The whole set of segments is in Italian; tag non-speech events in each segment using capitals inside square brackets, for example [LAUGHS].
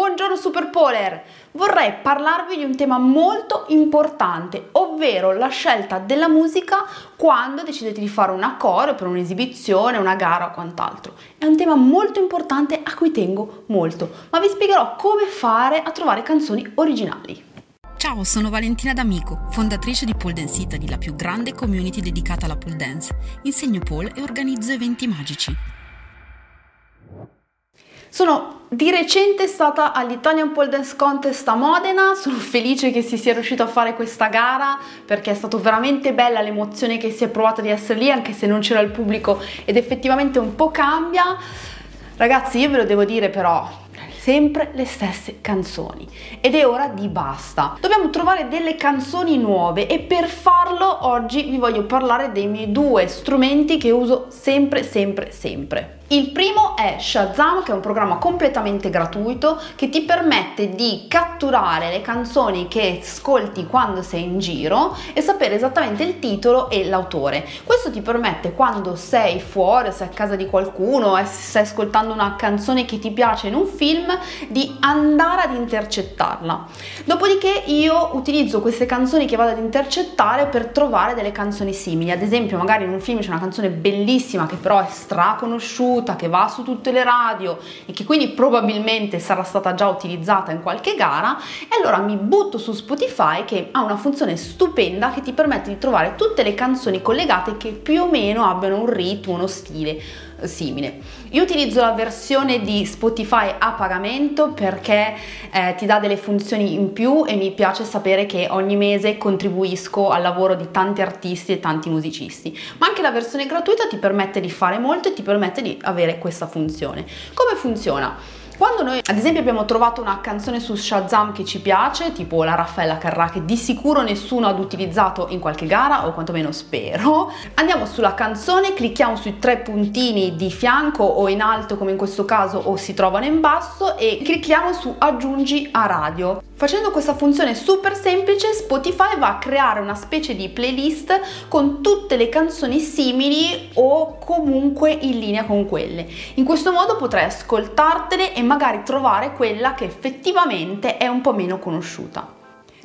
Buongiorno Superpoler! Vorrei parlarvi di un tema molto importante, ovvero la scelta della musica quando decidete di fare un accordo per un'esibizione, una gara o quant'altro. È un tema molto importante a cui tengo molto, ma vi spiegherò come fare a trovare canzoni originali. Ciao, sono Valentina D'Amico, fondatrice di Pole Dance Italy, la più grande community dedicata alla pole dance. Insegno pole e organizzo eventi magici. Sono di recente stata all'Italian Pole Dance Contest a Modena, sono felice che si sia riuscito a fare questa gara perché è stata veramente bella l'emozione che si è provata di essere lì anche se non c'era il pubblico ed effettivamente un po' cambia. Ragazzi io ve lo devo dire però, sempre le stesse canzoni ed è ora di basta. Dobbiamo trovare delle canzoni nuove e per farlo oggi vi voglio parlare dei miei due strumenti che uso sempre sempre sempre. Il primo è Shazam, che è un programma completamente gratuito che ti permette di catturare le canzoni che ascolti quando sei in giro e sapere esattamente il titolo e l'autore. Questo ti permette quando sei fuori, sei a casa di qualcuno, e stai ascoltando una canzone che ti piace in un film, di andare ad intercettarla. Dopodiché io utilizzo queste canzoni che vado ad intercettare per trovare delle canzoni simili. Ad esempio, magari in un film c'è una canzone bellissima che però è straconosciuta conosciuta, che va su tutte le radio e che quindi probabilmente sarà stata già utilizzata in qualche gara e allora mi butto su Spotify che ha una funzione stupenda che ti permette di trovare tutte le canzoni collegate che più o meno abbiano un ritmo, uno stile simile. Io utilizzo la versione di Spotify a pagamento perché eh, ti dà delle funzioni in più e mi piace sapere che ogni mese contribuisco al lavoro di tanti artisti e tanti musicisti. Ma anche la versione gratuita ti permette di fare molto e ti permette di avere questa funzione. Come funziona? Quando noi ad esempio abbiamo trovato una canzone su Shazam che ci piace, tipo la Raffaella Carrà che di sicuro nessuno ha utilizzato in qualche gara o quantomeno spero, andiamo sulla canzone, clicchiamo sui tre puntini di fianco o in alto come in questo caso o si trovano in basso e clicchiamo su aggiungi a radio. Facendo questa funzione super semplice, Spotify va a creare una specie di playlist con tutte le canzoni simili o comunque in linea con quelle. In questo modo potrai ascoltartele e magari trovare quella che effettivamente è un po' meno conosciuta.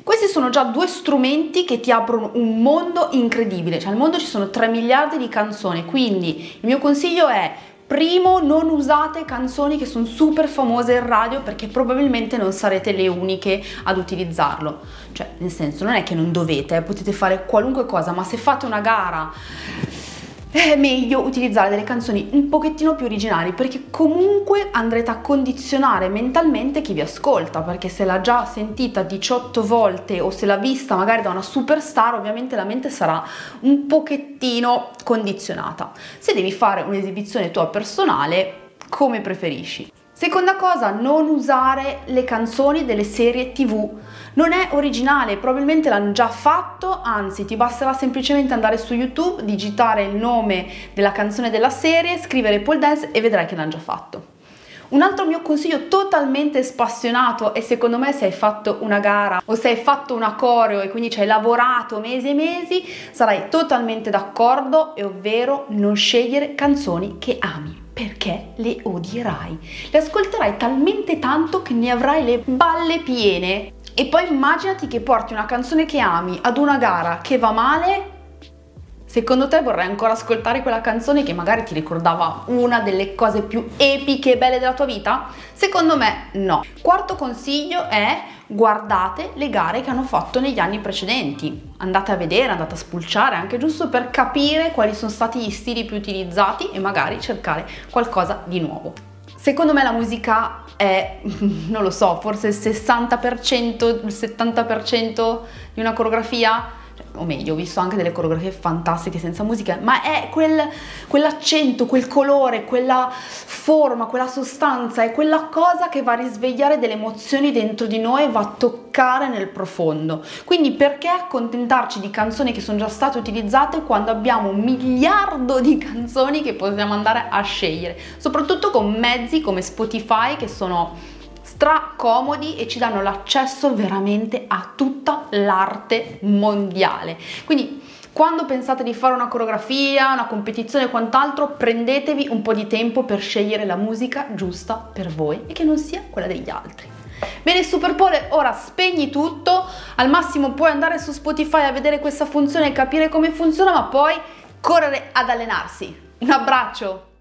Questi sono già due strumenti che ti aprono un mondo incredibile, cioè al mondo ci sono 3 miliardi di canzoni, quindi il mio consiglio è Primo, non usate canzoni che sono super famose in radio perché probabilmente non sarete le uniche ad utilizzarlo. Cioè, nel senso, non è che non dovete, eh, potete fare qualunque cosa, ma se fate una gara è meglio utilizzare delle canzoni un pochettino più originali perché comunque andrete a condizionare mentalmente chi vi ascolta perché se l'ha già sentita 18 volte o se l'ha vista magari da una superstar ovviamente la mente sarà un pochettino condizionata. Se devi fare un'esibizione tua personale come preferisci Seconda cosa, non usare le canzoni delle serie tv. Non è originale, probabilmente l'hanno già fatto, anzi ti basterà semplicemente andare su YouTube, digitare il nome della canzone della serie, scrivere pole dance e vedrai che l'hanno già fatto. Un altro mio consiglio totalmente spassionato e secondo me se hai fatto una gara o se hai fatto una coreo e quindi ci hai lavorato mesi e mesi, sarai totalmente d'accordo e ovvero non scegliere canzoni che ami perché le odierai. Le ascolterai talmente tanto che ne avrai le balle piene. E poi immaginati che porti una canzone che ami ad una gara che va male Secondo te vorrai ancora ascoltare quella canzone che magari ti ricordava una delle cose più epiche e belle della tua vita? Secondo me no. Quarto consiglio è guardate le gare che hanno fatto negli anni precedenti. Andate a vedere, andate a spulciare, anche giusto per capire quali sono stati gli stili più utilizzati e magari cercare qualcosa di nuovo. Secondo me la musica è, [LAUGHS] non lo so, forse il 60%, il 70% di una coreografia o meglio, ho visto anche delle coreografie fantastiche senza musica, ma è quel, quell'accento, quel colore, quella forma, quella sostanza, è quella cosa che va a risvegliare delle emozioni dentro di noi e va a toccare nel profondo. Quindi perché accontentarci di canzoni che sono già state utilizzate quando abbiamo un miliardo di canzoni che possiamo andare a scegliere, soprattutto con mezzi come Spotify che sono stracomodi e ci danno l'accesso veramente a tutta l'arte mondiale. Quindi quando pensate di fare una coreografia, una competizione e quant'altro, prendetevi un po' di tempo per scegliere la musica giusta per voi e che non sia quella degli altri. Bene Super Pole, ora spegni tutto, al massimo puoi andare su Spotify a vedere questa funzione e capire come funziona, ma poi correre ad allenarsi. Un abbraccio!